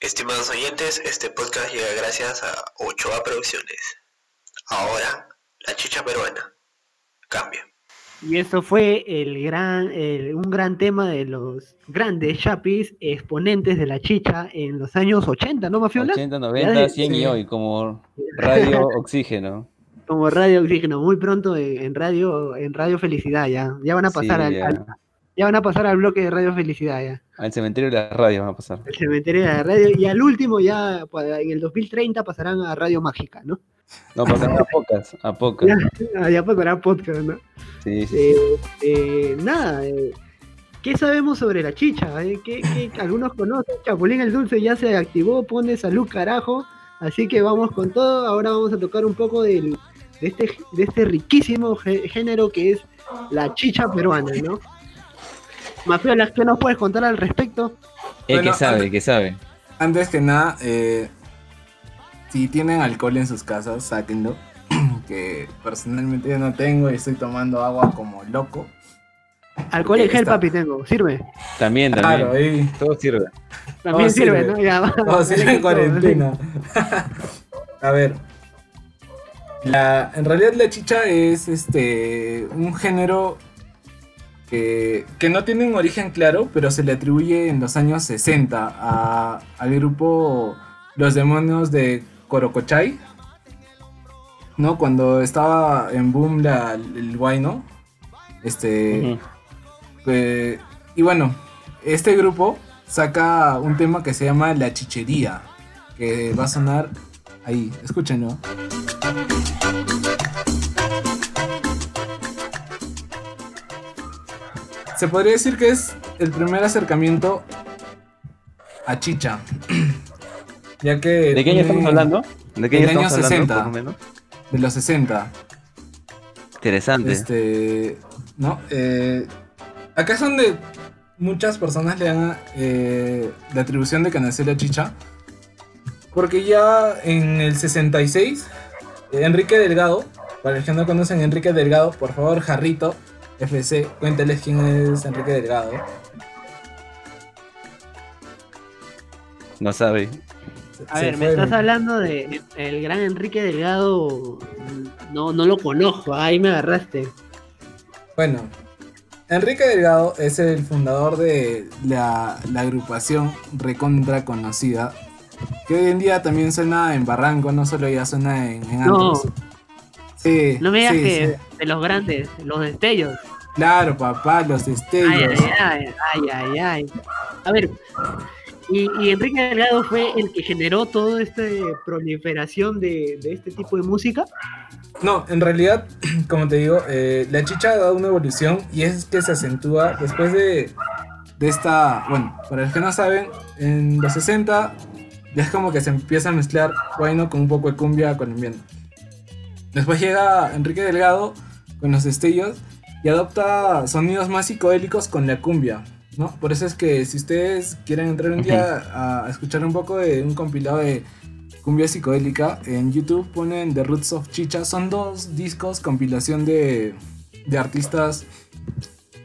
Estimados oyentes, este podcast llega gracias a Ochoa Producciones. Ahora, la chicha peruana. Cambia. Y esto fue el gran, el- un gran tema de los grandes chapis exponentes de la chicha en los años 80, ¿no, Mafiola? 80, Ya 90, de- 100 y hoy, como Radio Oxígeno. Como Radio Oxígeno, muy pronto en, en radio, en Radio Felicidad ya. Ya van a pasar Sí, al, ya. al- ya van a pasar al bloque de Radio Felicidad ya. Al cementerio de las radios van a pasar. El cementerio de la radio. Y al último ya pues, en el 2030 pasarán a Radio Mágica, ¿no? No, pasarán a pocas, a pocas. Ya, ah, ya pasará a podcast, ¿no? Sí, sí. Eh, eh, nada, eh, ¿qué sabemos sobre la chicha? eh? ¿Qué, qué- algunos conocen, Chapulín el Dulce ya se activó, pone salud carajo, así que vamos con todo, ahora vamos a tocar un poco del- de, este, de este riquísimo gé- género que es la chicha peruana, ¿no? Mafiola, ¿qué nos puedes contar al respecto? El Bueno, que sabe, antes- el que sabe. Antes que nada, eh, si tienen alcohol en sus casas, sáquenlo. que personalmente yo no tengo y estoy tomando agua como loco. Alcohol en gel, Está- papi, tengo, sirve. También, también. Claro, ahí. Todo sirve. También sirve, sirve. ¿no? Ya, hacer dale en todo, cuarentena. a ver. La, en realidad la chicha es este un género que, que no tiene un origen claro, pero se le atribuye en los años 60 a- al grupo Los Demonios de Corocochay. ¿No? Cuando estaba en boom la- el guayno. Este. Eh, y bueno, este grupo saca un tema que se llama La Chichería, que va a sonar ahí, escúchenlo. Se podría decir que es el primer acercamiento a Chicha. ya que... ¿De qué año estamos hablando? ¿De qué año Del año estamos hablando, 60. por lo menos? De los 60. Interesante. Este, ¿no? Eh, acá es donde muchas personas le dan eh, la atribución de nació la chicha. Porque ya en el 66, eh, Enrique Delgado, para los que no conocen a Enrique Delgado, por favor, Jarrito, FC, cuéntales quién es Enrique Delgado. No sabe. A Se ver, me estás hablando de el gran Enrique Delgado. No, no lo conozco, ahí me agarraste. Bueno, Enrique Delgado es el fundador de la, la agrupación recontra conocida, que hoy en día también suena en Barranco, no solo ya suena en, en No. Sí, No me digas sí, que sí. de los grandes, los destellos. Claro, papá, los destellos. ay, ay, ay, ay, ay. A ver, y, y Enrique Delgado fue el que generó toda esta proliferación de, de este tipo de música. No, en realidad, como te digo, eh, la chicha ha dado una evolución y es que se acentúa después de, de esta, bueno, para los que no saben, en los 60 ya es como que se empieza a mezclar guayno con un poco de cumbia colombiana. Después llega Enrique Delgado con los destellos y adopta sonidos más psicodélicos con la cumbia, ¿no? Por eso es que si ustedes quieren entrar un día a escuchar un poco de un compilado de cumbia psicodélica, en YouTube ponen The Roots of Chicha, son dos discos compilación de, de artistas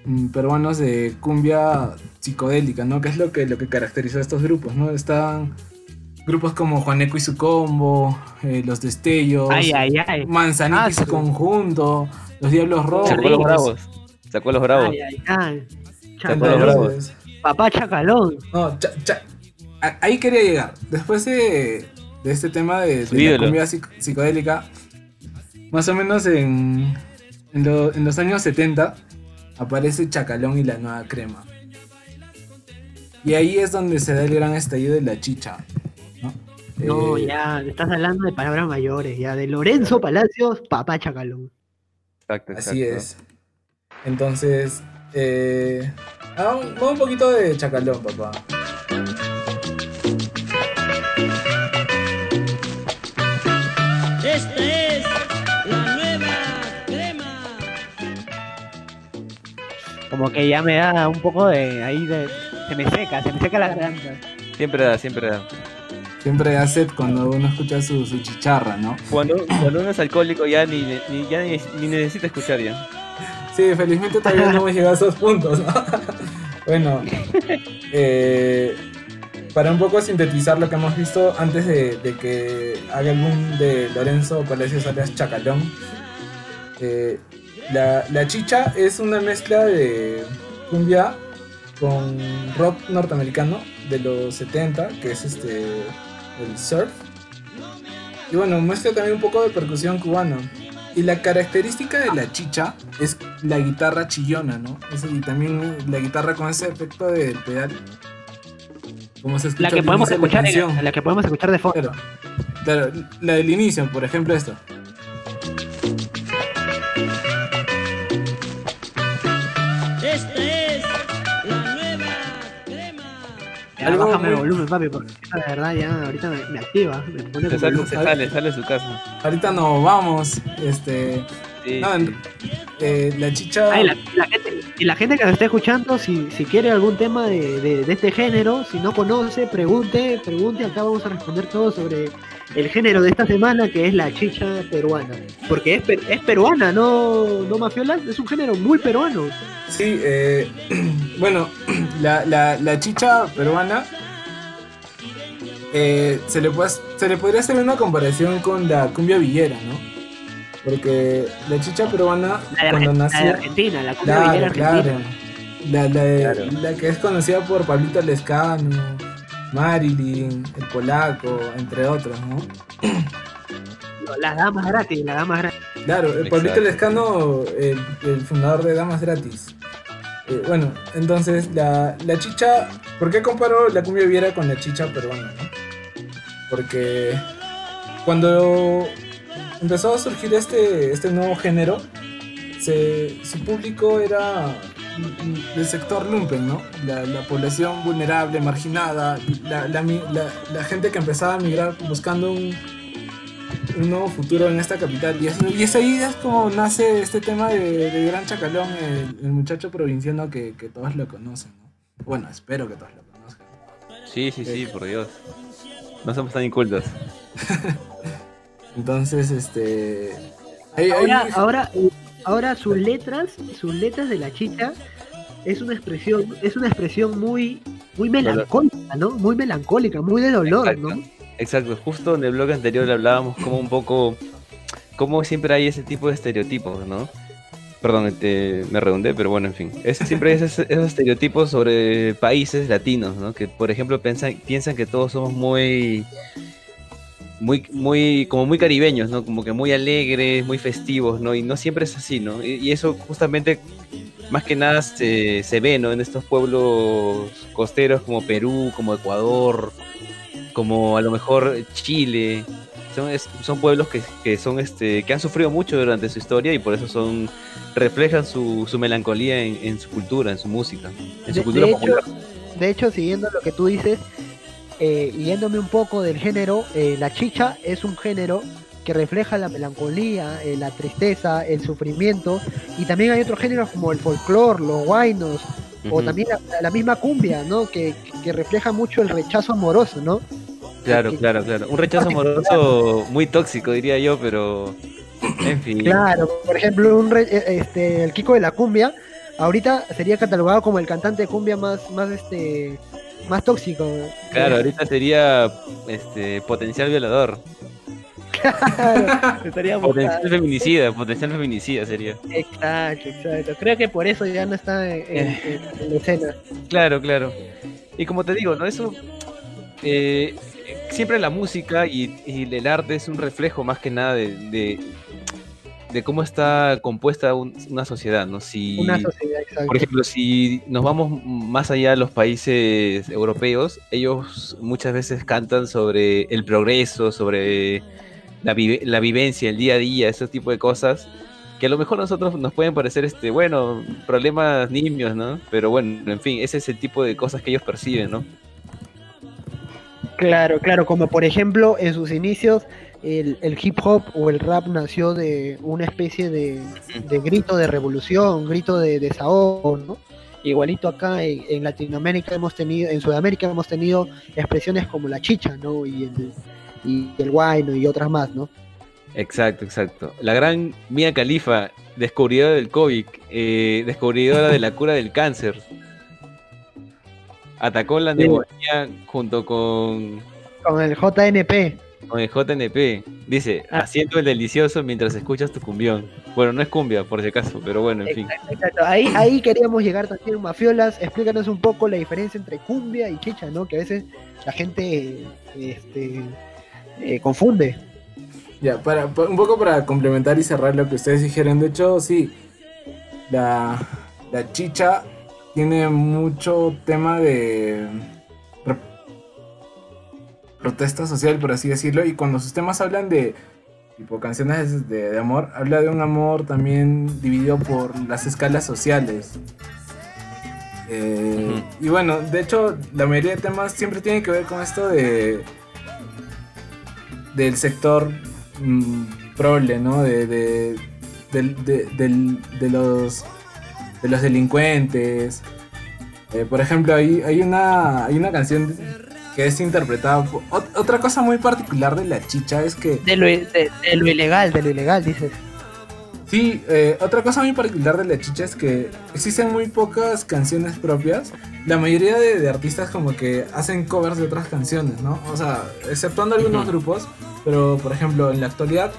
mm, peruanos de cumbia psicodélica, ¿no? Que es lo que, lo que caracterizó a estos grupos, ¿no? Están grupos como Juaneco y su combo, eh, Los Destellos, Ay, ay, ay. Manzanita y su Ah, conjunto, Los Diablos Rojos. Sacó los bravos. Sacó los bravos. Ay, ay, ay. Sacó los Chacalón. bravos. Papá Chacalón. No, cha- cha- a- ahí quería llegar. Después de, de este tema de, la psic- psicodélica, más o menos en, en, lo- en los años 70 aparece Chacalón y la nueva crema. Y ahí es donde se da el gran estallido de la chicha. No, Eh, ya, estás hablando de palabras mayores, ya, de Lorenzo Palacios, papá Chacalón. Exacto, exacto. Así es. Entonces, eh, ah, un, un poquito de Chacalón, papá. Esta es la nueva crema. Como que ya me da un poco de ahí de. Se me seca, se me seca la garganta. Siempre da, siempre da. Siempre sed cuando uno escucha su, su chicharra, ¿no? Cuando, cuando uno es alcohólico ya ni, ni- ya ni, ni necesita escuchar ya. Sí, felizmente todavía no hemos llegado a esos puntos, ¿no? bueno, eh, para un poco sintetizar lo que hemos visto antes de, de que haga el boom de Lorenzo Palacios alias Chacalón, eh, la, la chicha es una mezcla de cumbia con rock norteamericano de los 70, que es este el surf. Y bueno, muestra también un poco de percusión cubana. Y la característica de la chicha es la guitarra chillona, ¿no? Eso, y también la guitarra con ese efecto del pedal. Como se escucha La que podemos la escuchar, canción. la que podemos escuchar de fondo. Claro, claro, la del inicio, por ejemplo, esto. Algo bájame el muy- volumen, papi, porque la verdad ya ahorita me, me activa, me pone Se sale, se sale, sale de su casa. Ahorita nos vamos. Este. Sí, No, eh, la chicha. Ay, la, la gente, y la gente que nos está escuchando, si, si quiere algún tema de, de- de este género, si no conoce, pregunte, pregunte, acá vamos a responder todo sobre el género de esta semana, que es la chicha peruana. Porque es, per- es peruana, no, no mafiola, es un género muy peruano. Sí, eh, bueno, la, la, la chicha peruana eh, se, le puede, se le podría hacer una comparación con la cumbia villera, ¿no? Porque la chicha peruana, La de, cuando Argen- la de nació. Argentina, la cumbia Claro, villera claro. argentina. La, la, de- Claro. la que es conocida por Pablito Lescano, Marilyn, el polaco, entre otros, ¿no? Las damas gratis, las damas gratis. Claro, el Pablito. Lescano, el, el fundador de Damas Gratis. Eh, bueno, entonces la, la chicha, ¿por qué comparo la cumbia viera con la chicha peruana? no? Porque cuando empezó a surgir este, este nuevo género, se- su público era del sector lumpen, ¿no? La, la población vulnerable, marginada, la- la gente que empezaba a migrar buscando un, un nuevo futuro en esta capital. Y es, y es ahí es como nace este tema de, de Gran Chacalón, el, el muchacho provinciano que, que todos lo conocen, ¿no? Bueno, espero que todos lo conozcan. Sí, sí, sí, por Dios. No somos tan incultos. Entonces, este... hay- hay- Ahora, ahora, ahora sus letras, sus letras de la chicha es una expresión, es una expresión muy, muy melancólica, ¿no? Muy melancólica, muy de dolor, Exacto. ¿no? Exacto, justo en el blog anterior hablábamos como un poco, como siempre hay ese tipo de estereotipos, ¿no? Perdón, este, me redundé, pero bueno, en fin. Es, siempre hay esos, estereotipos sobre países latinos, ¿no? Que, por ejemplo, piensan, piensan que todos somos muy, muy, muy, como muy caribeños, ¿no? Como que muy alegres, muy festivos, ¿no? Y no siempre es así, ¿no? Y, y eso justamente, más que nada, se, se ve, ¿no? En estos pueblos costeros como Perú, como Ecuador, como a lo mejor Chile. Son, es- son pueblos que, que son este que han sufrido mucho durante su historia y por eso son reflejan su, su melancolía en, en su cultura, en su música, en su De, cultura de hecho, popular. de hecho, siguiendo lo que tú dices, eh, yéndome un poco del género, eh, la chicha es un género que refleja la melancolía, eh, la tristeza, el sufrimiento, y también hay otros géneros como el folclore, los guainos, o también la, la misma cumbia, ¿no? Que, que refleja mucho el rechazo amoroso, ¿no? Claro, que- claro, claro. Un rechazo amoroso muy tóxico, diría yo, pero en fin. Claro, por ejemplo, un re- eh, este, el Kiko de la cumbia, ahorita sería catalogado como el cantante de cumbia más, más, este, más tóxico. Claro, ahorita sería este potencial violador, Potencial feminicida, potencial feminicida sería. Exacto, exacto. Creo que por eso ya no está en, en- en- en la escena. Claro, claro. Y como te digo, ¿no? Eso. eh, siempre la música y, y el arte es un reflejo más que nada de, de, de cómo está compuesta un- una sociedad, ¿no? Si, Una sociedad, exacto. por ejemplo, si nos vamos más allá de los países europeos, ellos muchas veces cantan sobre el progreso, sobre la, vive- la vivencia, el día a día, ese tipo de cosas, que a lo mejor a nosotros nos pueden parecer, este, bueno, problemas nimios, ¿no? Pero bueno, en fin, ese es el tipo de cosas que ellos perciben, ¿no? Claro, claro, como por ejemplo en sus inicios el, hip hop o el rap nació de una especie de, grito de revolución, grito de desahogo, ¿no? Igualito acá en, en Latinoamérica hemos tenido, en Sudamérica hemos tenido expresiones como la chicha, ¿no? Y el, y el guayno y otras más, ¿no? Exacto, exacto. La gran Mia Khalifa, descubridora del COVID, eh, descubridora de la cura del cáncer. atacó la Sí. neumonía junto con, Con el JNP. con el JNP. Dice, Ah. haciendo el delicioso mientras escuchas tu cumbión. Bueno, no es cumbia, por si acaso, pero bueno, en fin. Exacto, exacto. Ahí, ahí queríamos llegar también, Mafiolas. Explícanos un poco la diferencia entre cumbia y chicha, ¿no? Que a veces la gente este, eh, confunde. Ya, para, pa- un poco para complementar y cerrar lo que ustedes dijeron. De hecho, sí, la, la chicha tiene mucho tema de re- protesta social, por así decirlo. Y cuando sus temas hablan de tipo canciones de, de amor, habla de un amor también dividido por las escalas sociales. Eh, Y bueno, de hecho, la mayoría de temas siempre tienen que ver con esto de del sector mm, prole, ¿no? De, de, de- de los de los delincuentes. Eh, por ejemplo, hay, hay una hay una canción que es interpretada. otra cosa muy particular de la chicha es que De lo, de lo ilegal, de lo ilegal, dices. Sí, eh, otra cosa muy particular de la chicha es que existen muy pocas canciones propias. La mayoría de, de artistas como que hacen covers de otras canciones, ¿no? O sea, exceptuando algunos grupos, pero por ejemplo en la actualidad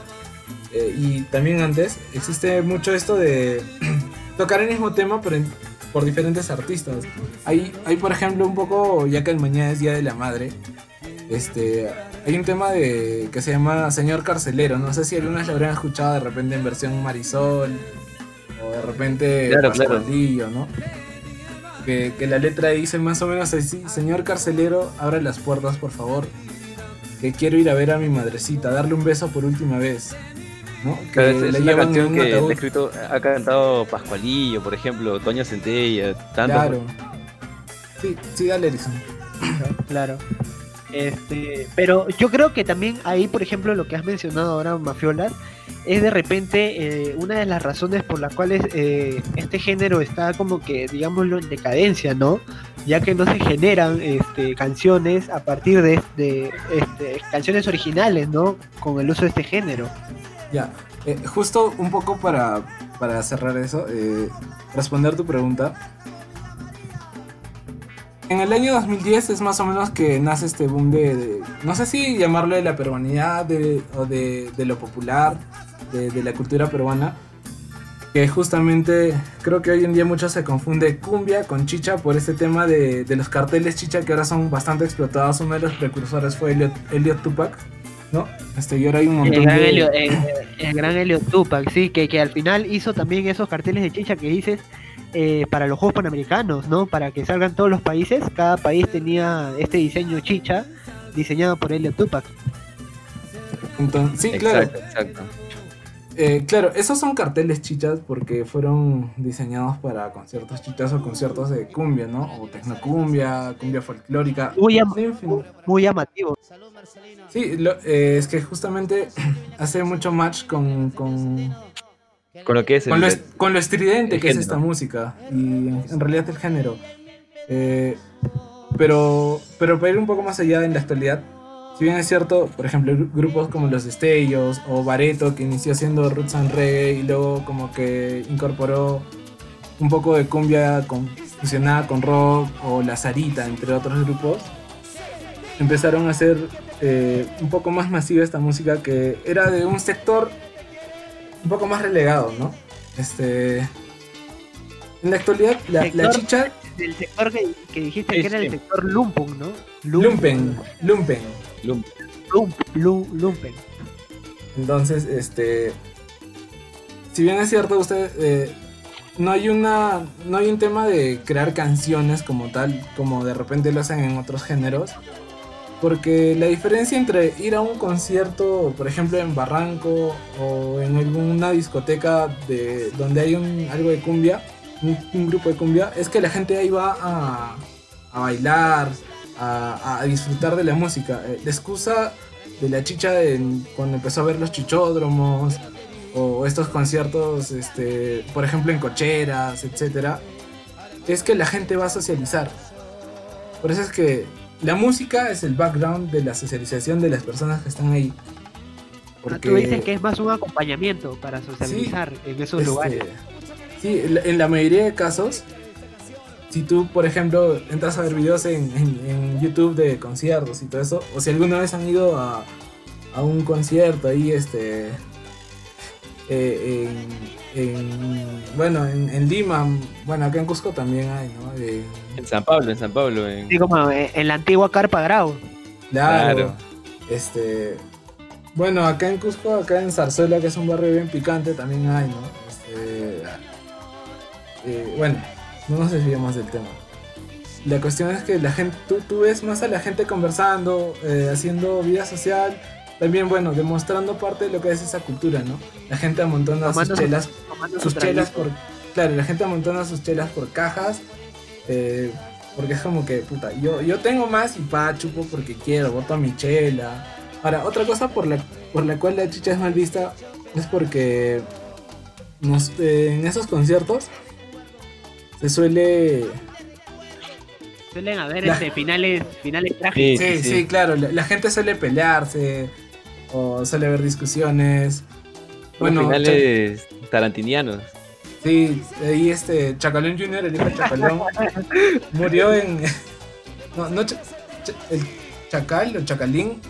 eh, y también antes existe mucho esto de tocar el mismo tema pero en- por diferentes artistas. Hay, hay por ejemplo un poco, ya que el mañana es Día de la Madre, este, hay un tema de que se llama Señor Carcelero. No sé si algunas lo habrán escuchado de repente en versión Marisol o de repente Claro, ¿no? Que, que la letra dice más o menos así: Señor Carcelero, abre las puertas, por favor. Que quiero ir a ver a mi madrecita, darle un beso por última vez. ¿no? Que Claro, es, es la una canción un que ha escrito, ha cantado Pascualillo, por ejemplo, Toño Centella, tantos. Claro. Sí, sí, dale, Erickson. Claro. Este, pero yo creo que también ahí, por ejemplo, lo que has mencionado ahora, Mafiolas, es de repente eh, una de las razones por las cuales eh, este género está como que, digámoslo, en decadencia, ¿no? Ya que no se generan este, canciones a partir de, de este, canciones originales, ¿no? Con el uso de este género. Ya, eh, justo un poco para, para cerrar eso, eh, responder tu pregunta. En el año 2010 es más o menos que nace este boom de, de- no sé si llamarlo de la peruanidad de- o de, de lo popular, de, la cultura peruana, que justamente creo que hoy en día mucho se confunde cumbia con chicha por este tema de, de los carteles chicha que ahora son bastante explotados. Uno de los precursores fue Elliot, Elliot Tupac, ¿no? Este, y ahora hay un montón El gran, de... Helio, el, el gran Helio Tupac, sí, que, que al final hizo también esos carteles de chicha que dices eh, para los Juegos Panamericanos, ¿no? Para que salgan todos los países, cada país tenía este diseño chicha diseñado por Helio Tupac. Entonces, sí, claro. Exacto. Eh, claro, esos son carteles chichas porque fueron diseñados para conciertos chichas o conciertos de cumbia, ¿no? O tecnocumbia, cumbia folclórica. Muy, llam- En fin. muy llamativo. Sí, lo- eh, es que justamente hace mucho match con, con, Con lo que es el, con, lo, est- con lo estridente que es esta música y en, realidad el género. Eh, pero, pero para ir un poco más allá en la actualidad, si bien es cierto, por ejemplo, gru- grupos como Los Destellos o Bareto, que inició haciendo roots and reggae y luego como que incorporó un poco de cumbia con, fusionada con rock o La Sarita, entre otros grupos, empezaron a hacer eh, un poco más masiva esta música que era de un sector un poco más relegado, ¿no? Este, en la actualidad, la, la chicha Del sector que, que dijiste que era el sector Lumpung, ¿no? Lumpen, Lumpen. Lump. Lump, Lu- Lumpen. Entonces, este. Si bien es cierto, usted. eh, no hay una. No hay un tema de crear canciones como tal, como de repente lo hacen en otros géneros. Porque la diferencia entre ir a un concierto, por ejemplo, en Barranco o en alguna discoteca de donde hay un, algo de cumbia, un, grupo de cumbia, es que la gente ahí va a, bailar, a, a disfrutar de la música. Eh, La excusa de la chicha de cuando empezó a ver los chichódromos o estos conciertos, este, por ejemplo, en cocheras, etcétera, es que la gente va a socializar. Por eso es que la música es el background de la socialización de las personas que están ahí. Ah, Tú dices que es más un acompañamiento para socializar en esos este, lugares. Sí, en la- en la mayoría de casos, si tú, por ejemplo, entras a ver videos en, en- en YouTube de conciertos y todo eso, o si alguna vez han ido a, a un concierto ahí, este, eh, en, en- bueno, en, en Lima, bueno, acá en Cusco también hay, ¿no? En San Pablo, en San Pablo. En... Así como en la antigua Carpa Grau. claro, Claro. este, bueno, acá en Cusco, acá en Zarzuela, que es un barrio bien picante, también hay, ¿no? Este, eh, bueno, no nos desviemos del tema. La cuestión es que la gente, tú, tú ves más a la gente conversando, eh, haciendo vida social, también, bueno, demostrando parte de lo que es esa cultura, ¿no? La gente amontona sus chelas, sus su chelas por, claro, la gente amontona sus chelas por cajas, eh, porque es como que, puta, yo, yo tengo más y pa, chupo porque quiero, boto mi chela. Ahora, otra cosa por la, por la cual la chicha es mal vista es porque nos- eh, en esos conciertos se suele Suelen haber La- este, finales, finales trágicos. Sí, sí, claro. La, la gente suele pelearse o suele haber discusiones. Bueno, finales tarantinianos. Sí, ahí este Chacalón Jr., el hijo de Chacalón, murió en. No, no, Cha- Cha- el Chacal o Chacalín.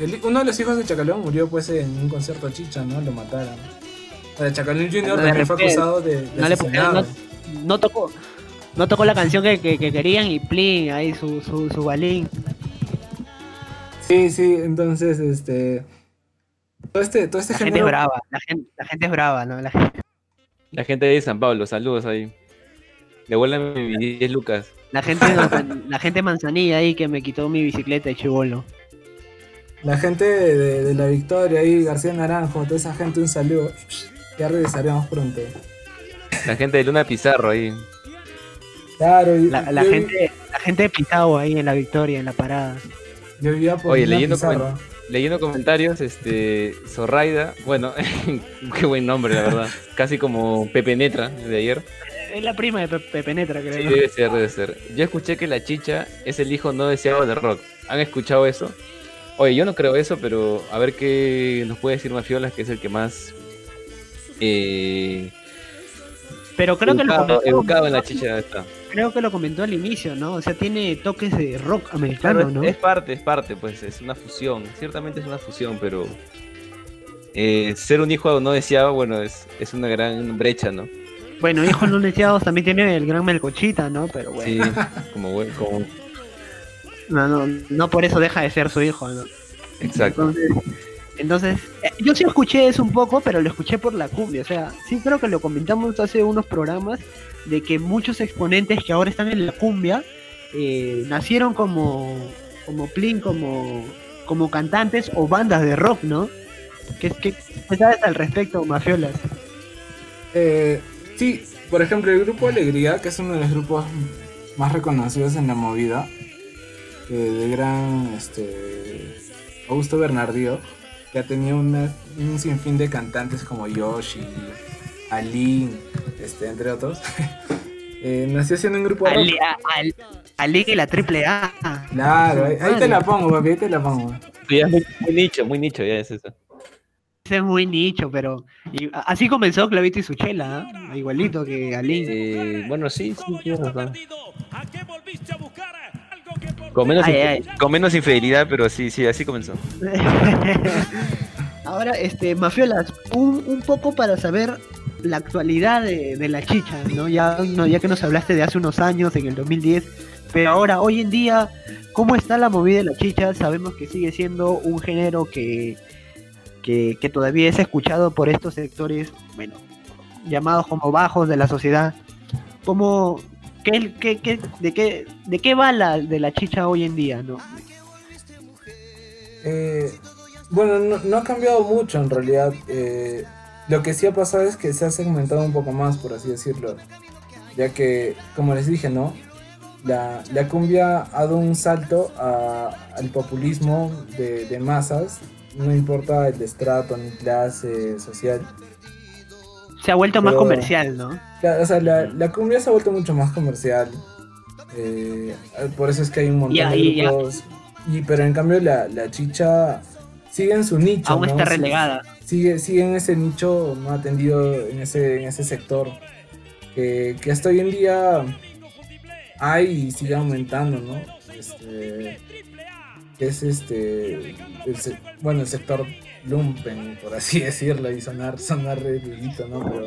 el- uno de los hijos de Chacalón murió pues en un concierto chicha, ¿no? Lo mataron. O sea, Chacalón Jr. No le también fue acusado de, de No le asesinato. pusieron- No tocó, no tocó la canción que, que- que querían y plin, ahí su, su, su balín. Sí, sí, entonces este. Todo este, todo este La gente es brava, la gente, la gente es brava, ¿no? La gente, La gente de San Pablo, saludos ahí. Devuélveme mis 10 lucas. la gente, la gente de manzanilla ahí que me quitó mi bicicleta de chivolo. La gente de, de- de la Victoria ahí, García Naranjo, toda esa gente, un saludo. Ya regresaremos pronto. La gente de Luna Pizarro ahí. Claro, y- La, la gente, la gente de Pitao ahí en la victoria, en la parada. Yo vivía por Oye, leyendo. Leyendo comentarios, este. Zorraida, bueno, qué buen nombre, la verdad. Casi como Pepe Netra de ayer. Es la prima de Pe- Pepe Netra, Sí, creo. debe ser, debe ser. Yo escuché que la chicha es el hijo no deseado de rock. ¿Han escuchado eso? Oye, yo no creo eso, pero a ver qué nos puede decir Mafiolas, que es el que más. Eh, Pero creo que, lo educado, comentó, educado en la chicha está. Creo que lo comentó al inicio, ¿no? O sea, tiene toques de rock americano, ¿no? es parte, es parte, pues es una fusión. Ciertamente es una fusión, pero eh, ser un hijo no deseado, bueno, es, es una gran brecha, ¿no? Bueno, hijos no deseados también tiene el gran Melcochita, ¿no? Pero bueno, Sí, como, buen- como no, no, no por eso deja de ser su hijo, ¿no? exacto. Entonces, entonces eh, yo sí escuché eso un poco, pero lo escuché por la cumbia. O sea, sí creo que lo comentamos hace unos programas de que muchos exponentes que ahora están en la cumbia eh, nacieron como, como Plin, como, como cantantes o bandas de rock, ¿no? ¿Qué, qué, qué sabes al respecto, Mafiolas? Eh, sí, por ejemplo, el grupo Alegría, que es uno de los grupos más reconocidos en la movida, eh, de gran este, Augusto Bernardío, que ha tenido una- un sinfín de cantantes como Yoshi, Alin, este, entre otros. Eh, nació siendo un grupo de rock. Ali, a, al- Ali y la triple A. Claro, ahí, ahí te la pongo, papi, ahí te la pongo. Ya es muy, muy nicho, muy nicho, ya es eso. Ese es muy nicho, pero y- así comenzó Clavito y su chela, ¿ah? igualito que Ali. Eh, bueno, sí, sí, tienes razón. Con menos, Ay, infe- ay. con menos infidelidad, pero sí, sí, así comenzó. Ahora, este, Mafiolas, un, un poco para saber la actualidad de, la chicha, ¿no? Ya, no, ya que nos hablaste de hace unos años, en el 2010, pero ahora, hoy en día, ¿cómo está la movida de la chicha? Sabemos que sigue siendo un género que, que, que todavía es escuchado por estos sectores, bueno, llamados como bajos de la sociedad. ¿Cómo, qué, qué- qué- de, qué, ¿De qué va la de la chicha hoy en día, no? Eh, bueno, no, no ha cambiado mucho en realidad. eh, lo que sí ha pasado es que se ha segmentado un poco más, por así decirlo. Ya que, como les dije, ¿no? La, la cumbia ha dado un salto a- al populismo de, de masas. No importa el estrato ni clase social. Se ha vuelto más comercial, ¿no? La, o sea, la, la cumbia se ha vuelto mucho más comercial. eh, por eso es que hay un montón de grupos. Y, pero en cambio la, la chicha sigue en su nicho. Aún ¿no? está relegada. sigue, sigue en ese nicho no atendido en ese, en ese sector. Que, que hasta hoy en día hay y sigue aumentando, ¿no? Este, es este, el bueno, el sector lumpen, por así decirlo, y sonar, sonar redudito, ¿no? Pero,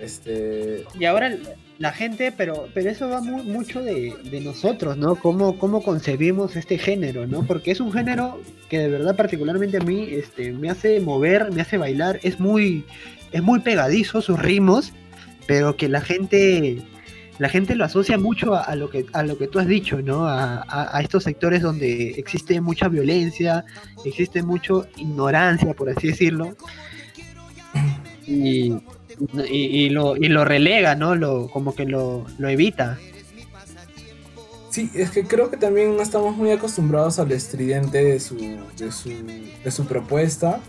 este, Y ahora la gente, pero, pero eso va mu- mucho de, de nosotros, ¿no? Cómo, cómo concebimos este género, ¿no? Porque es un género que de verdad particularmente a mí este, me hace mover, me hace bailar, es muy, es muy pegadizo sus ritmos, pero que la gente, la gente lo asocia mucho a, a lo, que, a lo que tú has dicho, ¿no? A, a- a estos sectores donde existe mucha violencia, existe mucha ignorancia, por así decirlo. Y, y, lo, y lo relega, ¿no? Lo, como que lo, lo evita. Sí, es que creo que también no estamos muy acostumbrados al estridente de su, de su, de su propuesta.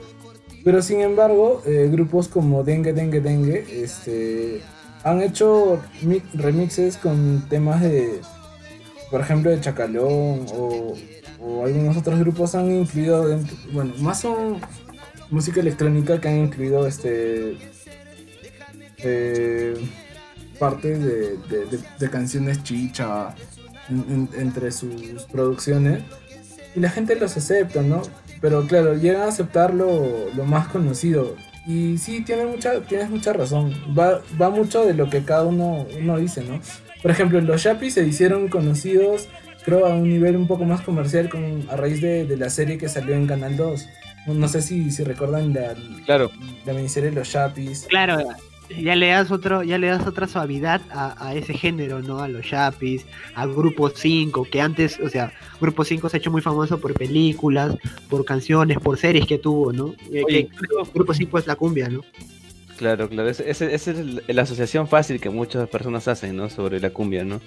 Pero sin embargo, eh, grupos como Dengue Dengue Dengue este, han hecho mi- remixes con temas de, por ejemplo, de Chacalón o, o algunos otros grupos han incluido, bueno, más son música electrónica que han incluido este eh, partes de, de- de- de canciones chicha en- en- entre sus producciones y la gente los acepta, ¿no? Pero claro, llegan a aceptar lo, lo más conocido. Y sí, tiene mucha, tienes mucha razón. Va, va mucho de lo que cada uno, uno dice, ¿no? Por ejemplo, los Yapis se hicieron conocidos, creo, a un nivel un poco más comercial con, a raíz de, de la serie que salió en Canal 2. No, no sé si, si recuerdan la, Claro, la miniserie Los Yapis. Claro, ya le das otro, ya le das otra suavidad a, a ese género, ¿no? A los Yapis, a Grupo 5, que antes, o sea, Grupo 5 se ha hecho muy famoso por películas, por canciones, por series que tuvo, ¿no? Eh, Oye, que Grupo 5 es la cumbia, ¿no? Claro, claro, esa es la asociación fácil que muchas personas hacen, ¿no? Sobre la cumbia, ¿no?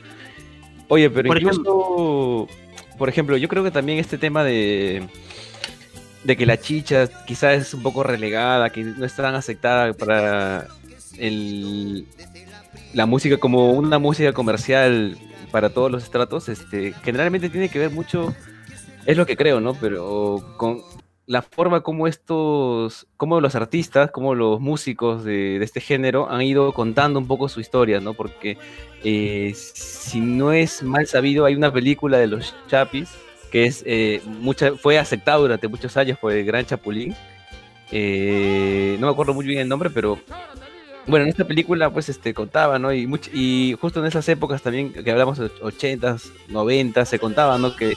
Oye, pero Por incluso, por ejemplo, yo creo que también este tema de, de que la chicha quizás es un poco relegada, que no es tan aceptada para la música como una música comercial para todos los estratos, este, generalmente tiene que ver mucho, es lo que creo, ¿no? Pero con la forma como estos, como los artistas, como los músicos de, de este género han ido contando un poco su historia, ¿no? Porque eh, si no es mal sabido, hay una película de los Chapis que es eh, mucha, fue aceptada durante muchos años por el Gran Chapulín. Eh, no me acuerdo muy bien el nombre, pero bueno, en esta película pues este contaba, ¿no? Y, much- y justo en esas épocas también que hablamos de 80s, 90s, se contaba, ¿no? Que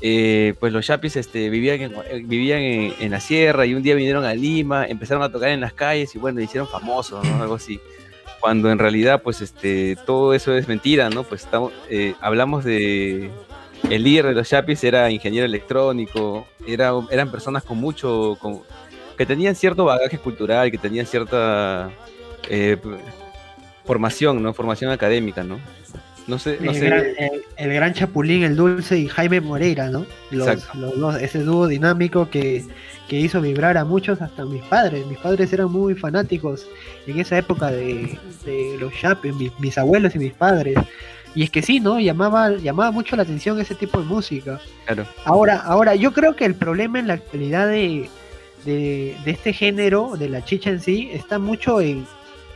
eh, pues los Chapis este, vivían, en, eh, vivían en, la sierra y un día vinieron a Lima, empezaron a tocar en las calles y bueno, hicieron famosos, ¿no? Algo así. Cuando en realidad pues este, todo eso es mentira, ¿no? Pues estamos, eh, hablamos de... El líder de los Chapis era ingeniero electrónico, era, eran personas con mucho... con- que tenían cierto bagaje cultural, que tenían cierta eh, formación, ¿no? Formación académica, ¿no? No sé, no el, sé. gran, el- el gran Chapulín, el Dulce y Jaime Moreira, ¿no? Los, los dos, ese dúo dinámico que, que hizo vibrar a muchos, hasta mis padres. Mis padres eran muy fanáticos en esa época de, de los Chapis, mis, mis abuelos y mis padres. Y es que sí, ¿no? Llamaba, llamaba mucho la atención ese tipo de música. Claro. Ahora, ahora, yo creo que el problema en la actualidad de, de, de este género, de la chicha en sí, está mucho en,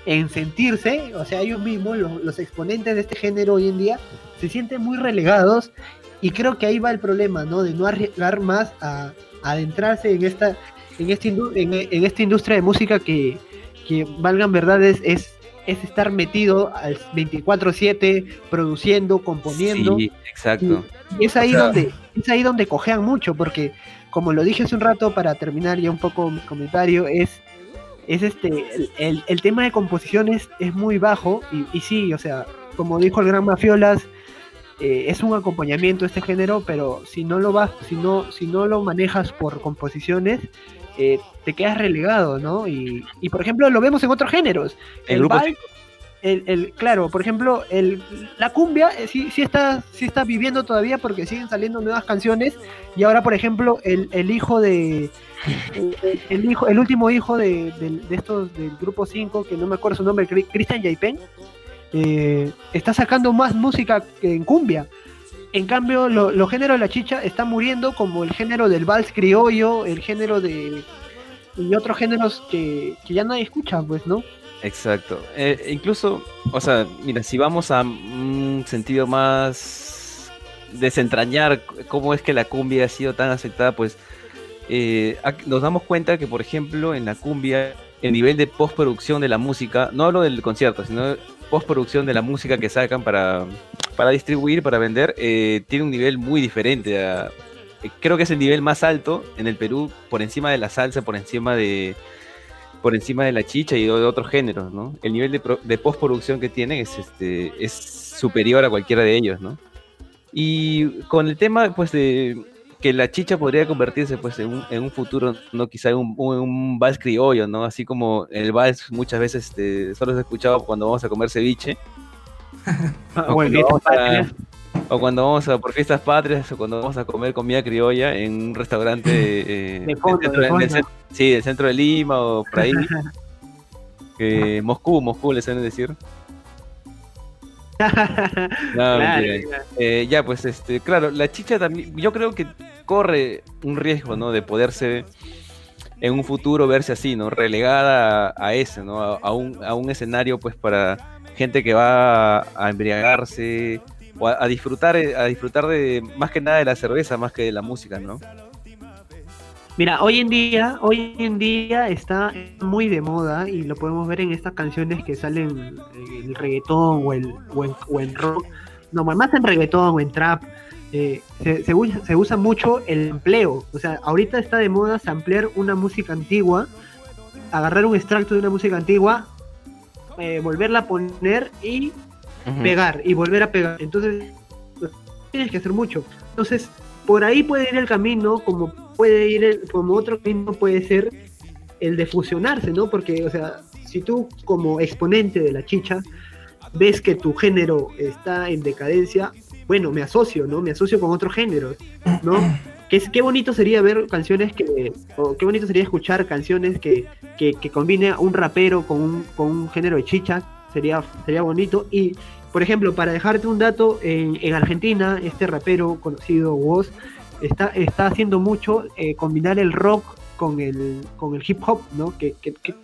en sentirse, o sea, ellos mismos, los, los exponentes de este género hoy en día, se sienten muy relegados y creo que ahí va el problema, ¿no? De no arriesgar más a, a adentrarse en esta, en, esta indu- en, en esta industria de música que, que valgan verdades, es, es estar metido al 24-7, produciendo, componiendo. Sí, exacto. Y es ahí O sea- donde es ahí donde cojean mucho, porque como lo dije hace un rato para terminar ya un poco mi comentario, es es este el, el- el tema de composiciones es muy bajo y, y sí, o sea, como dijo el gran Mafiolas, eh, es un acompañamiento este género, pero si no lo vas, si no, si no lo manejas por composiciones, eh, te quedas relegado, ¿no? Y, y por ejemplo lo vemos en otros géneros. El El, grupo vals, el, el- claro, por ejemplo, el, la cumbia eh, sí, sí está, sí está viviendo todavía porque siguen saliendo nuevas canciones. Y ahora, por ejemplo, el, el hijo de. El, hijo, el último hijo de, del- de estos del grupo 5, que no me acuerdo su nombre, Christian Yaipen, eh, está sacando más música que en cumbia. En cambio, lo- los géneros de la chicha están muriendo como el género del vals criollo, el género de, y otros géneros que, que ya nadie escucha, pues, ¿no? Exacto. Eh, incluso, o sea, mira, si vamos a un sentido más desentrañar cómo es que la cumbia ha sido tan aceptada, pues eh, nos damos cuenta que, por ejemplo, en la cumbia, el nivel de postproducción de la música, no hablo del concierto, sino postproducción de la música que sacan para, para distribuir, para vender, eh, tiene un nivel muy diferente. eh, creo que es el nivel más alto en el Perú, por encima de la salsa, por encima de, por encima de la chicha y de otros géneros, ¿no? El nivel de, de postproducción que tienen es, este, es superior a cualquiera de ellos, ¿no? Y con el tema, pues, de que la chicha podría convertirse, pues, en un, en un futuro, ¿no? Quizá en un, un, vals criollo, ¿no? Así como el vals muchas veces este, solo se ha escuchado cuando vamos a comer ceviche, Bueno, cuando vamos a, o cuando vamos a por fiestas patrias, o cuando vamos a comer comida criolla en un restaurante eh, De fondo, del centro, de del fondo. cen- sí, del centro de Lima o por ahí. Moscú, Moscú les suelen decir. No, Claro, mentira. Eh, ya, pues, este, claro, la chicha también, yo creo que corre un riesgo, ¿no? De poderse en un futuro verse así, ¿no? Relegada a, a ese, ¿no? A, a un, a un escenario, pues, para gente que va a embriagarse o a, disfrutar, eh, a disfrutar de, más que nada de la cerveza, más que de la música, ¿no? Mira, hoy en día, hoy en día está muy de moda y lo podemos ver en estas canciones que salen en el reggaetón o, el, o, en, o en rock, no, más en reggaetón o en trap, eh, se, se usa, mucho el empleo. O sea, ahorita está de moda samplear una música antigua, agarrar un extracto de una música antigua, eh, volverla a poner y Pegar y volver a pegar. Entonces, tienes que hacer mucho. Entonces, por ahí puede ir el camino, como puede ir el, como otro camino puede ser el de fusionarse, ¿no? Porque, o sea, si tú como exponente de la chicha ves que tu género está en decadencia, bueno, me asocio, ¿no? Me asocio con otros géneros, ¿no? Que es, qué bonito sería ver canciones que, o qué bonito sería escuchar canciones que, que, que combine a un rapero con un, con un género de chicha, sería, sería bonito. Y, por ejemplo, para dejarte un dato, en, en Argentina, este rapero conocido, Woz, está, está haciendo mucho eh, combinar el rock con el, con el hip hop, ¿no? Que, que, que,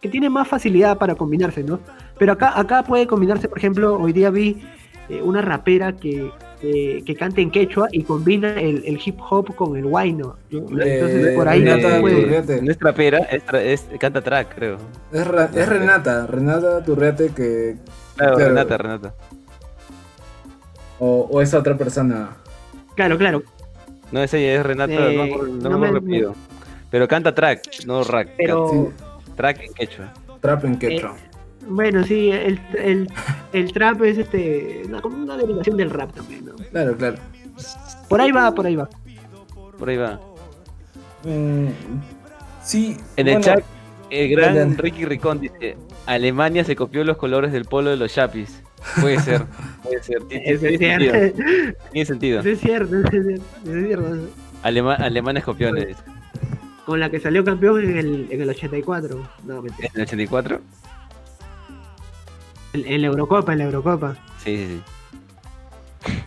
que tiene más facilidad para combinarse, ¿no? Pero acá, acá puede combinarse, por ejemplo, hoy día vi eh, una rapera que, que, que canta en quechua y combina el, el hip hop con el guayno. ¿no? Entonces Eh, por ahí Renata puede- Turriate. No es trapera, es, tra- es- canta track, creo. Es, Ra- es Renata, Renata Turriate que. Claro, Claro. Renata, Renata. O, o es otra persona. Claro, claro. No, esa ya es Renata, Eh, no, me acuerdo- no no me. Pero canta track, no rack. Pero Track en quechua. Trap en quechua. Bueno, sí, el, el, el trap es este una, como una derivación del rap también, ¿no? Claro, claro. Por ahí va, por ahí va. Por ahí va. Mm, sí. En el chat, el gran. Ricky Ricón dice: Alemania se copió los colores del polo de los chapis. Puede ser, puede ser. Tiene, es tiene sentido. cierto. Tiene sentido. Es cierto, es cierto, es cierto. Alema- alemanes copiones. Con la que salió campeón en el, en el 84. No, mentira. ¿En el 84? En, la Eurocopa, en la Eurocopa. Sí, sí, sí.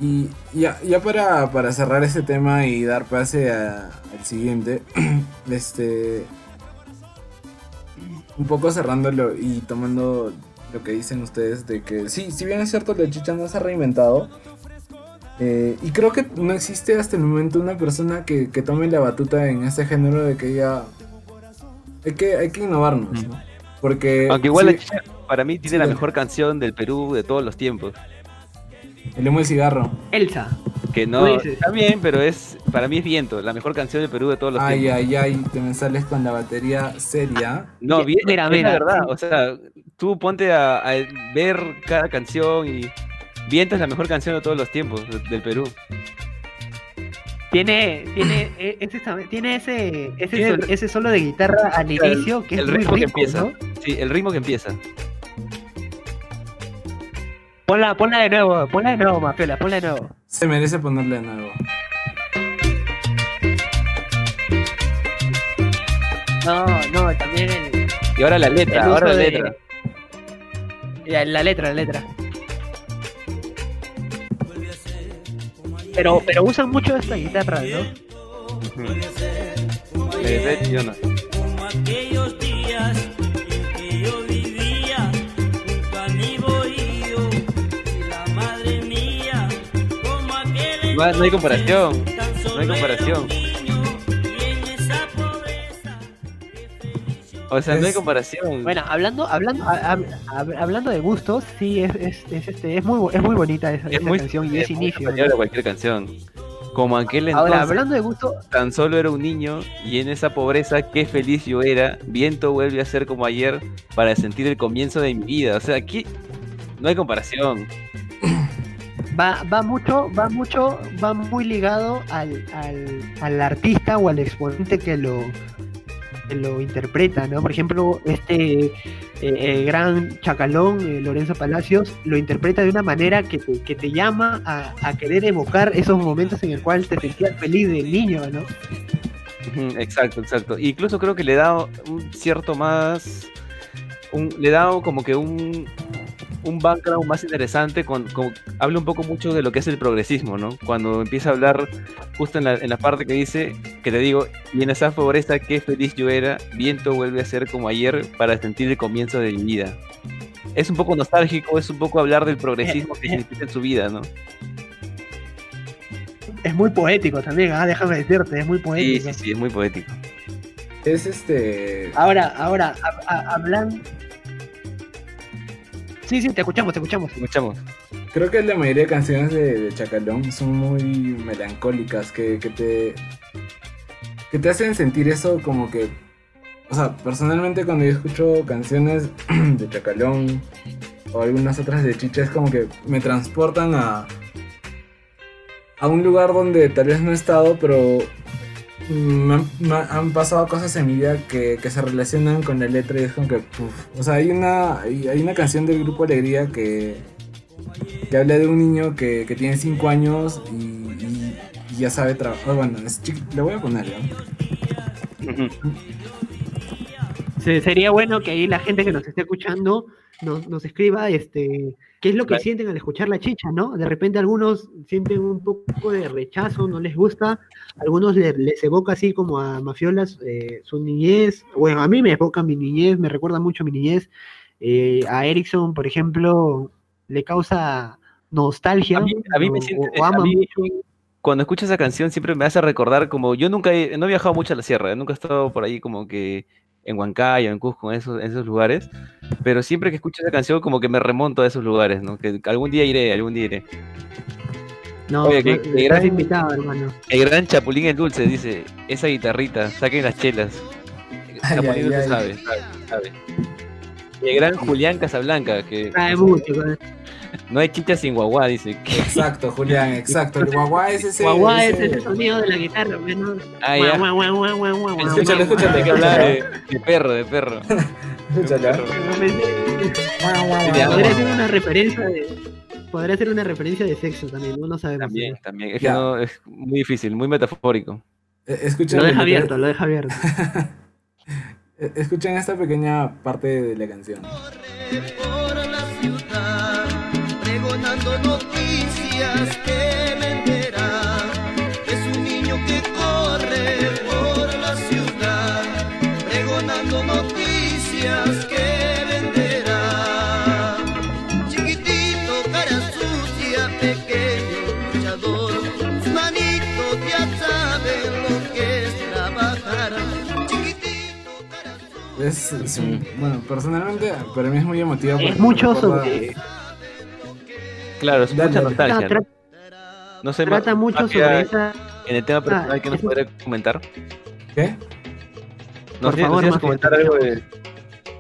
Y ya, ya para, para cerrar este tema y dar pase a- al siguiente, este. Un poco cerrándolo y tomando lo que dicen ustedes de que sí, si bien es cierto, la chicha no se ha reinventado. eh, y creo que no existe hasta el momento una persona que, que tome la batuta en este género de que diga. Hay que, hay que innovarnos, ¿no? Porque. Aunque igual sí, la chicha, para mí tiene sí, la mejor canción del Perú de todos los tiempos. El humo del cigarro. Elsa. Que no, está bien, pero es para mí es Viento, la mejor canción del Perú de todos los Ay, tiempos. ay, ay, te me sales con la batería seria. No, Ya, bien, mira, es mira, la verdad. O sea, tú ponte a, a ver cada canción y Viento es la mejor canción de todos los tiempos de- del Perú. Tiene, tiene, e- ese, tiene ese, ese, Tiene- sol- ese solo de guitarra al inicio que el es muy ritmo que rico, empieza. ¿no? Sí, el ritmo que empieza. Ponla, ponla de nuevo, ponla de nuevo, Mafiola, ponla de nuevo. Se merece ponerle de nuevo. No, no, también el, Y ahora la letra, ahora la de- letra. La, la letra, la letra. Pero, pero usan mucho esta guitarra, ¿no? Ujú. Eh, No, no hay comparación. No hay comparación. O sea, no hay comparación. Bueno, hablando, hablando, a- a- a- hablando de gustos, sí es, es, es, este, es muy, es muy bonita esa, es esa muy, canción y es muy inicio. a cualquier canción. Como aquel entonces, Ahora, hablando de gusto, tan solo era un niño y en esa pobreza qué feliz yo era. Viento vuelve a ser como ayer para sentir el comienzo de mi vida. O sea, aquí no hay comparación. Va, va mucho, va mucho, va muy ligado al, al, al artista o al exponente que lo, que lo interpreta, ¿no? Por ejemplo, este eh, eh, gran chacalón, eh, Lorenzo Palacios, lo interpreta de una manera que te, que te llama a, a querer evocar esos momentos en el cual te sentías feliz de niño, ¿no? Exacto, exacto. Incluso creo que le da un cierto más. un- le da como que un, un background más interesante. Con, con- habla un poco mucho de lo que es el progresismo, ¿no? Cuando empieza a hablar justo en la, en la parte que dice, que te digo, y en esa pobreza qué feliz yo era, viento vuelve a ser como ayer para sentir el comienzo de mi vida. Es un poco nostálgico, es un poco hablar del progresismo que significa en su vida, ¿no? Es muy poético también, ah, déjame decirte, es muy Sí, poético. sí, sí, es muy poético. Es este. Ahora, ahora, hablando... Sí, sí, te escuchamos, te escuchamos. Escuchamos. Creo que la mayoría de canciones de, de Chacalón son muy melancólicas, que, que te. que te hacen sentir eso como que. O sea, personalmente cuando yo escucho canciones de Chacalón o algunas otras de Chicha, es como que me transportan a. a un lugar donde tal vez no he estado, pero. Mm, Me han, me han pasado cosas en mi vida que, que se relacionan con la letra y es como que. puf. O sea, hay una, hay, una canción del grupo Alegría que, que habla de un niño que, que tiene 5 años y, ya sabe trabajar. Bueno, le voy a poner. Se- sería bueno que ahí la gente que nos esté escuchando nos, nos escriba este qué es lo que Claro. sienten al escuchar la chicha, ¿no? De repente algunos sienten un poco de rechazo, no les gusta, algunos le- les evoca así como a Mafiolas eh, su niñez, bueno, a mí me evoca mi niñez, me recuerda mucho mi niñez, eh, a Erickson, por ejemplo, le causa nostalgia, A mí- a mí me siente- o ama a mí- mucho. cuando escucho esa canción siempre me hace recordar como yo nunca he, no he viajado mucho a la sierra, nunca he estado por ahí como que en Huancayo, en Cusco, en esos, en esos lugares, pero siempre que escucho esa canción como que me remonto a esos lugares, ¿no? Que algún día iré, algún día iré. No, Oye, que- no, que estás gran- invitado, hermano. El gran Chapulín el Dulce dice, esa guitarrita, saquen las chelas. Ay, Chapulín Dulce sabe, sabe, sabe. Y el gran Julián Casablanca, que Trae mucho, ¿no? hay chicha sin guaguá, dice. que- Exacto, Julián, exacto. El guaguá es ese. Guagua es ese- ese sonido de la guitarra, ¿no? Ah, ya. Guau, guau, guau, guau, guau, guau, Escúchalo, guau, escúchalo. Hay que hablar de, de perro, de perro. Guau, Podría guau. ser una referencia de. Podría ser una referencia de sexo también, no, no sabemos. También, también. Es Ya. que no, es muy difícil, muy metafórico. Eh, Escuchen, Lo deja abierto, lo deja abierto. eh, Escuchen esta pequeña parte de la canción. ciudad, pregonando noticias que venderá. Es un niño que corre por la ciudad, pregonando noticias que venderá. Chiquitito, cara sucia, pequeño luchador, sus manitos ya saben lo que es trabajar. Chiquitito, cara sucia. Es, es bueno, personalmente para mí es muy emotivo. Es mucho sobre. Claro, es Dale, mucha dale. nostalgia. Tra- ¿no? No sé, trata más- mucho más sobre esa. En el tema personal, Ah, ¿qué nos eso- podría comentar? ¿Qué? No Por sé, favor, nos comentar algo, de-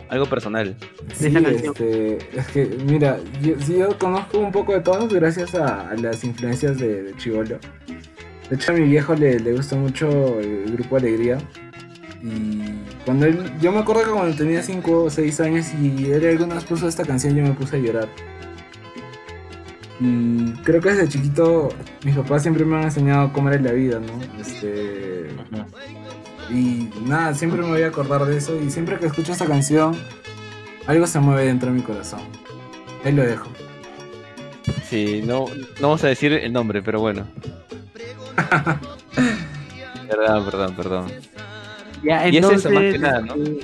algo personal. Sí, este, es que, mira, yo, sí, yo conozco un poco de todos gracias a, a las influencias de, de Chivolo. De hecho, a mi viejo le, le gusta mucho el grupo Alegría. Y cuando él, yo me acuerdo que cuando tenía 5 o 6 años y él alguna vez puso esta canción, yo me puse a llorar. Y creo que desde chiquito mis papás siempre me han enseñado cómo era la vida, ¿no? Este, y nada, siempre me voy a acordar de eso y siempre que escucho esta canción, algo se mueve dentro de mi corazón. Ahí lo dejo. Sí, no, no vamos a decir el nombre, pero bueno. perdón, perdón, perdón. Ya, Y es eso, más que entonces, nada, ¿no? eh,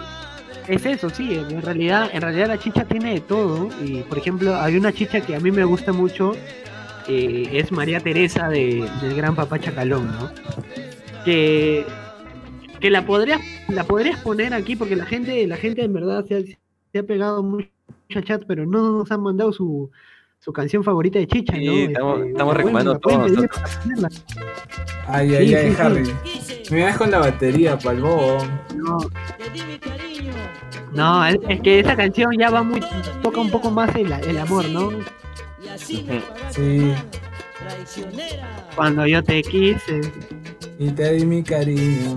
Es eso, sí, en realidad, en realidad la chicha tiene de todo. Y por ejemplo, hay una chicha que a mí me gusta mucho, eh, es María Teresa de, del gran papá Chacalón, ¿no? Que, que la podrías, la podrías poner aquí porque la gente, la gente en verdad se ha, se ha pegado mucho a chat, pero no nos han mandado su, su canción favorita de chicha, Sí, ¿no? estamos- Este, estamos recomendando ponerla. Ay, ay, Sí, ay, sí, sí. Harry. Me vienes con la batería, palbo. No, No, es, es que esa canción ya va muy. toca un poco más el, el amor, ¿no? Sí. Cuando yo te quise. Y te di mi cariño.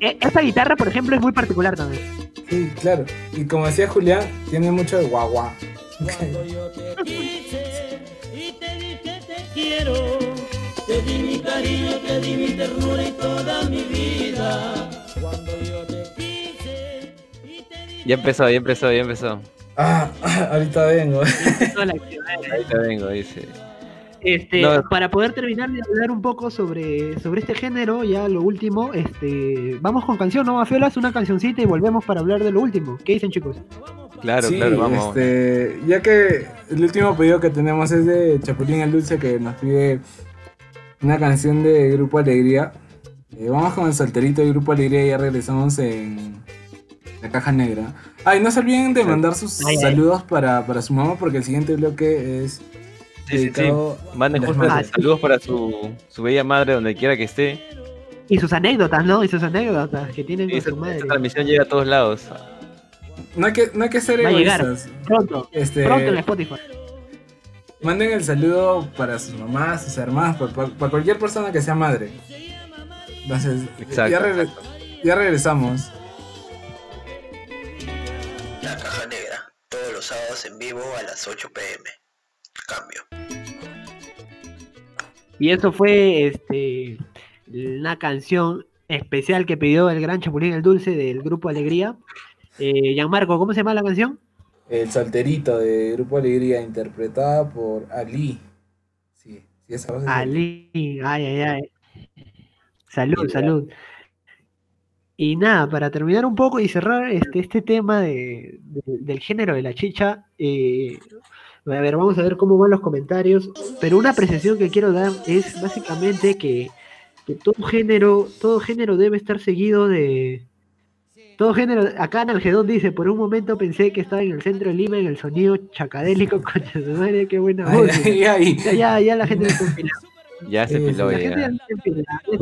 E- esa guitarra, por ejemplo, es muy particular también. Sí, claro. Y como decía Julián, tiene mucho de guagua. Cuando yo te quise y te dije te quiero, te di mi cariño, te di mi ternura y toda mi vida. Cuando yo te quise y te di Ya empezó, ya empezó, ya empezó. Ah, ahorita vengo. Ahorita vengo, dice. Este, No. para poder terminar de hablar un poco sobre, sobre este género, ya lo último, este, vamos con canción, ¿no? Afiolas una cancioncita y volvemos para hablar de lo último. ¿Qué dicen chicos? Claro, sí, claro, vamos. este, ya que el último pedido que tenemos es de Chapulín el Dulce que nos pide una canción de Grupo Alegría. Eh, vamos con el solterito de Grupo Alegría y ya regresamos en la caja negra. Ay, no se olviden de mandar sus Ay, ay. saludos para, para su mamá porque el siguiente bloque es Sí, sí, sí. Manden saludos para su, su bella madre donde quiera que esté. Y sus anécdotas, ¿no? Y sus anécdotas que tienen Y con esta, su madre. esta transmisión llega a todos lados. No hay que, no hay que ser Va a llegar. egoístas. Pronto, Este, pronto en Spotify. Manden el saludo para sus mamás, sus hermanas, para, para- para cualquier persona que sea madre. Entonces, Exacto, ya, regre- ya regresamos. La caja negra, todos los sábados en vivo a las 8 pm. Cambio. Y eso fue este una canción especial que pidió el gran Chapulín el Dulce del grupo Alegría. Eh, Gianmarco, ¿cómo se llama la canción? El solterito de Grupo Alegría, interpretada por Ali. Sí, sí, esa es Ali. Ay, ay, ay. Salud, salud. Y nada, para terminar un poco y cerrar este, este tema de, de- del género de la chicha, eh, a ver, vamos a ver cómo van los comentarios. Pero una apreciación que quiero dar es básicamente que, que todo género, todo género debe estar seguido de. Todo género, acá en Algedón dice, por un momento pensé que estaba en el centro de Lima en el sonido chacadélico, concha de su madre, qué buena voz. ay, ay. Ya, ya, ya la gente se empila. Ya se Sí, piló, ya.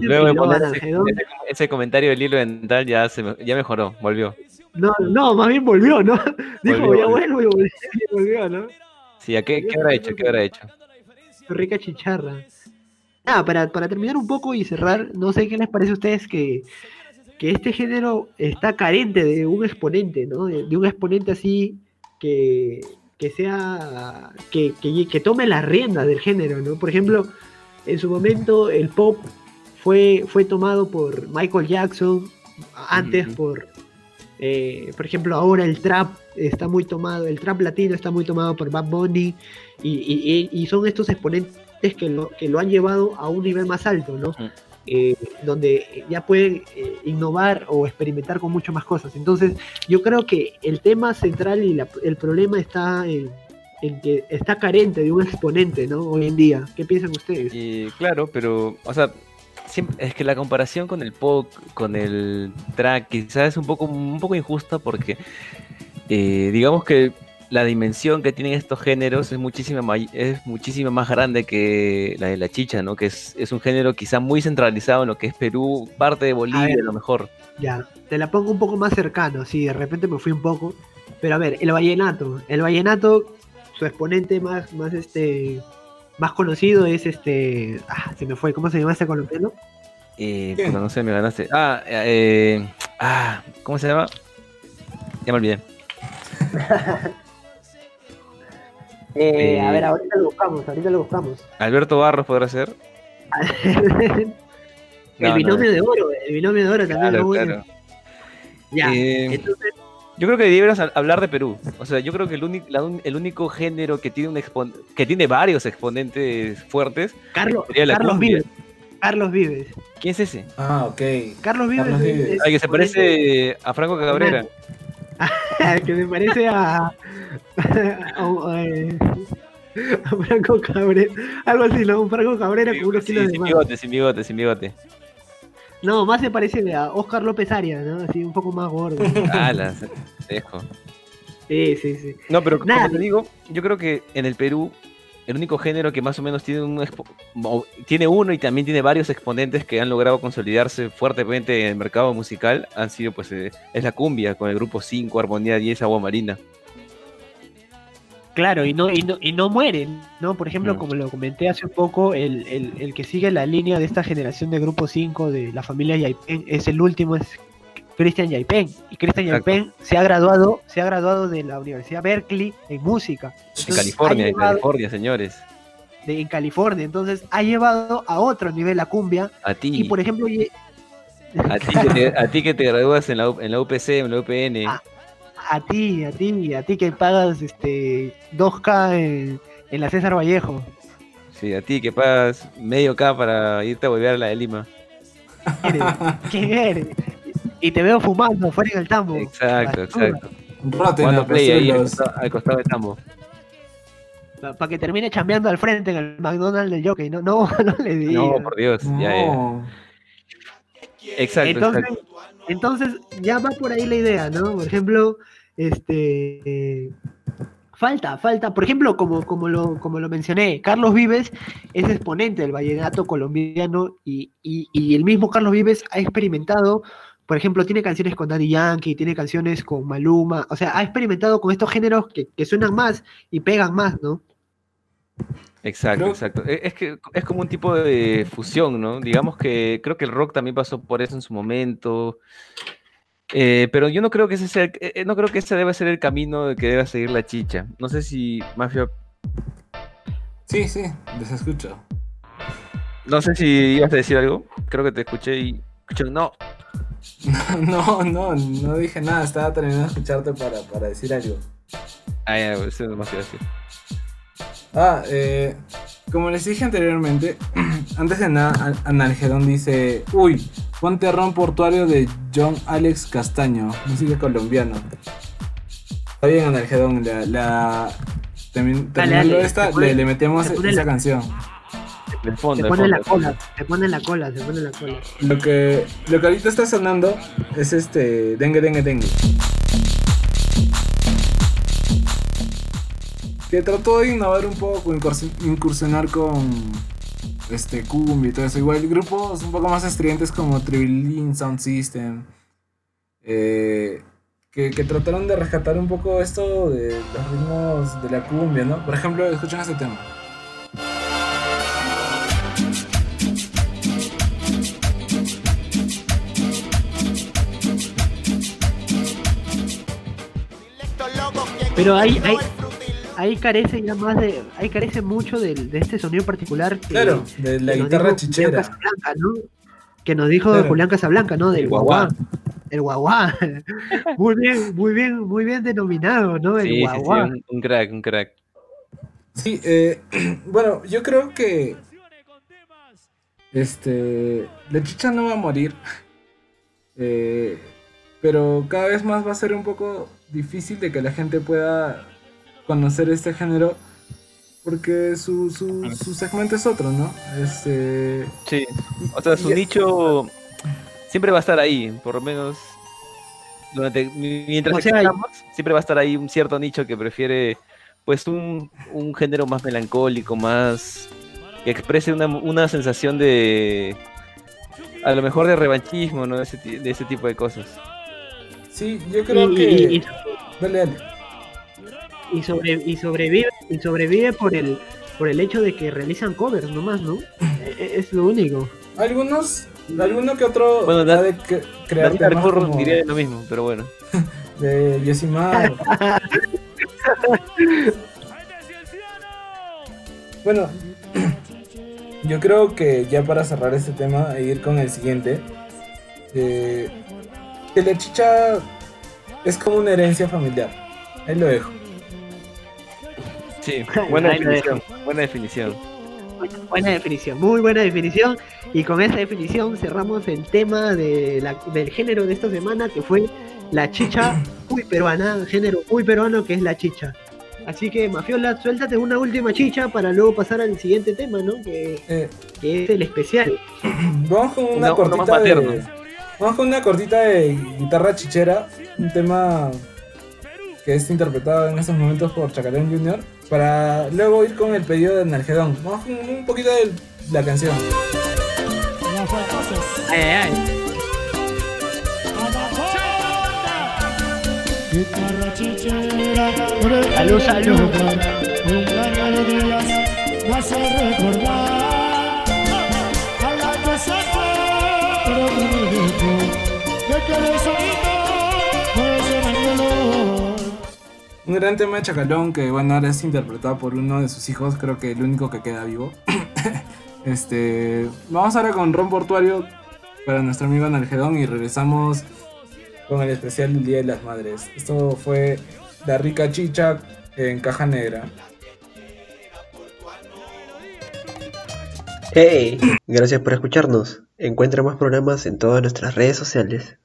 Luego empiló, Ana ese, Algedón. ese- ese comentario del hilo dental ya, se, ya mejoró, volvió. No, no, más bien volvió, ¿no? Dijo, Volvió, ya vuelvo y volvió, y volvió, ¿no? Sí, ¿a qué, qué habrá hecho? ¿Qué habrá hecho? Rica chicharra. Ah, para, para terminar un poco y cerrar, no sé qué les parece a ustedes que, que este género está carente de un exponente, ¿no? De, de un exponente así que, que sea, que, que, que tome las riendas del género, ¿no? Por ejemplo, en su momento el pop fue, fue tomado por Michael Jackson, antes por, eh, por ejemplo, ahora el trap está muy tomado, el trap latino está muy tomado por Bad Bunny, y, y- son estos exponentes que lo, que lo han llevado a un nivel más alto, ¿no? Ujú. Eh, donde ya pueden eh, innovar o experimentar con mucho más cosas. Entonces, yo creo que el tema central y el problema está en, que está carente de un exponente, ¿no? Hoy en día. ¿Qué piensan ustedes? Claro, pero, o sea, es que la comparación con el pop, con el track, quizás es un poco, un poco injusta porque, eh, digamos que la dimensión que tienen estos géneros es muchísimo, may- es muchísimo más grande que la de la chicha, ¿no? Que es, es un género quizá muy centralizado en lo que es Perú, parte de Bolivia ver. a lo mejor. Ya, te la pongo un poco más cercano, sí, de repente me fui un poco. Pero a ver, el vallenato. El vallenato, su exponente más, más este más conocido es este. Ah, se me fue, ¿cómo se llama este colombiano? Eh, no sé, me ganaste. Ah, eh, ah, ¿cómo se llama? Ya me olvidé. Eh, Eh, a ver, ahorita lo buscamos, ahorita lo buscamos. Alberto Barros podrá ser. el No, no, binomio de oro, el binomio de oro también Claro, es bueno. claro. Ya, Eh, entonces, Yo creo que deberíamos hab- hablar de Perú. O sea, yo creo que el, único la un- el único género que tiene un expon- que tiene varios exponentes fuertes Carlos, sería la Carlos cumbia. Vives. Carlos Vives. ¿Quién es ese? Ah, ok. Carlos Vives. Carlos es- Vives. es Ay, que se parece a Franco Cabrera. que me parece a, a, a- a Franco Cabrera, algo así, ¿no? Un Franco Cabrera con unos Sí, kilos de sin más. bigote, sin bigote, sin bigote. No, más se parece a Oscar López Arias, ¿no? Así un poco más gordo. Ala, se- dejo. Sí, sí, sí. No, pero Nada. como te digo, yo creo que en el Perú, el único género que más o menos tiene un tiene uno y también tiene varios exponentes que han logrado consolidarse fuertemente en el mercado musical han sido, pues, eh, es la cumbia, con el grupo 5, Armonía 10, Agua Marina. Claro, y no, y no, y no mueren, ¿no? Por ejemplo, No. como lo comenté hace un poco, el, el, el que sigue la línea de esta generación de Grupo 5 de la familia Yaipen es el último, es Christian Yaipen. Y Christian. Yaipen se ha graduado, se ha graduado de la Universidad Berkeley en música. En California, en California, señores. de- en California. Entonces ha llevado a otro nivel la cumbia. A ti, Y por ejemplo, a ti, que te, a ti que te gradúas en la, en la UPC, en la UPN. Ah. a ti, a ti, a ti que pagas este 2K en, en la César Vallejo. Sí, a ti que pagas medio K para irte a volver a la de Lima. ¿Quién eres? ¿Quién eres? Y te veo fumando fuera en el tambo. Exacto, exacto. Roten Jugando a play ahí al los- costado, al costado del tambo. Para que termine chambeando al frente en el McDonald's del jockey. No, no, no le digas. No, por Dios, ya, ya. No. Exacto, entonces, exacto. entonces, ya va por ahí la idea, ¿no? Por ejemplo, este. eh, falta, falta. Por ejemplo, como, como, lo, como lo mencioné, Carlos Vives es exponente del vallenato colombiano y, y- y el mismo Carlos Vives ha experimentado. Por ejemplo, tiene canciones con Daddy Yankee, tiene canciones con Maluma, o sea, ha experimentado con estos géneros que, que suenan más y pegan más, ¿no? Exacto, exacto. E- Es que es como un tipo de fusión, ¿no? Digamos que creo que el rock también pasó por eso en su momento. Eh, pero yo no creo que ese sea eh, no creo que ese debe ser el camino que deba seguir la chicha. No sé si Mafia, Sí, sí, les escucho. no sé si ibas a decir algo. Creo que te escuché y escuché, no. No, no, no dije nada, estaba terminando de escucharte para, para decir algo. Ah, ya, eso es demasiado así. Ah, eh, como les dije anteriormente, antes de nada, An- Analgedón dice, uy, ponte ron portuario de John Alex Castaño, música colombiano. Está bien, Analgedón, la, la Dale, terminando dale, esta, le, le metemos esa canción. De fondo, Se pone la cola, se pone la cola, se pone la cola. Lo que, lo que ahorita está sonando es este, dengue, dengue, dengue. Que trató de innovar un poco, incursi- incursionar con este cumbia y todo eso. Igual grupos un poco más estridentes como Tribilin Sound System. eh, que, que trataron de rescatar un poco esto de los ritmos de la cumbia, ¿no? Por ejemplo, escuchen este tema. Pero ahí, ahí, ahí carece ya más de, ahí carece mucho del- de, este sonido particular que, Claro, de la guitarra chichera. Casablanca, ¿no? Que nos dijo Claro. Julián Casablanca, ¿no? Del El guaguá. El guaguá. muy bien, muy bien, muy bien denominado, ¿no? El Sí, sí, sí, guaguá. un, un crack, un crack. Sí, eh, bueno, yo creo que este la chicha no va a morir, eh, pero cada vez más va a ser un poco difícil de que la gente pueda conocer este género porque su, su, su segmento es otro, ¿no? Este, Sí. O sea, su Y- nicho siempre va a estar ahí, por lo menos durante mientras O sea, siempre va a estar ahí un cierto nicho que prefiere pues un, un género más melancólico, más que exprese una, una sensación de a lo mejor de revanchismo, ¿no? De ese, ti- de ese tipo de cosas. Sí, yo creo Y- que y- y- dale, dale. y, sobre, y sobrevive, y sobrevive por el por el hecho de que realizan covers nomás, ¿no? E- e- es lo único. Algunos, alguno que otro Bueno, ha Dan- de cre- crear temas como diría lo mismo, pero bueno. de Yosimar. Bueno, yo creo que ya para cerrar este tema e ir con el siguiente, eh, que la chicha es como una herencia familiar. Ahí lo dejo. Sí, buena definición, buena definición. Buena definición, muy buena definición. Y con esa definición cerramos el tema de la- del género de esta semana, que fue la chicha muy peruana, género muy peruano que es la chicha. Así que, Mafiola, suéltate una última chicha para luego pasar al siguiente tema, ¿no? Que, Eh, que es el especial. vamos con una uno cortita más materno. de. Vamos con una cortita de guitarra chichera. Un tema que es interpretado en estos momentos por Chacalón Jr. Para luego ir con el pedido de Nargedón. Vamos con un poquito de la canción. Ay, ay, ay. Guitarra chichera, por el Salud, salud. Un gran de días me hace recordar Un gran tema de Chacalón que bueno ahora es interpretado por uno de sus hijos, creo que el único que queda vivo. este, vamos ahora con Ron Portuario para nuestro amigo Analgedón y regresamos con el especial del Día de las Madres. Esto fue La Rica Chicha en caja negra. Hey, gracias por escucharnos. Encuentra más programas en todas nuestras redes sociales.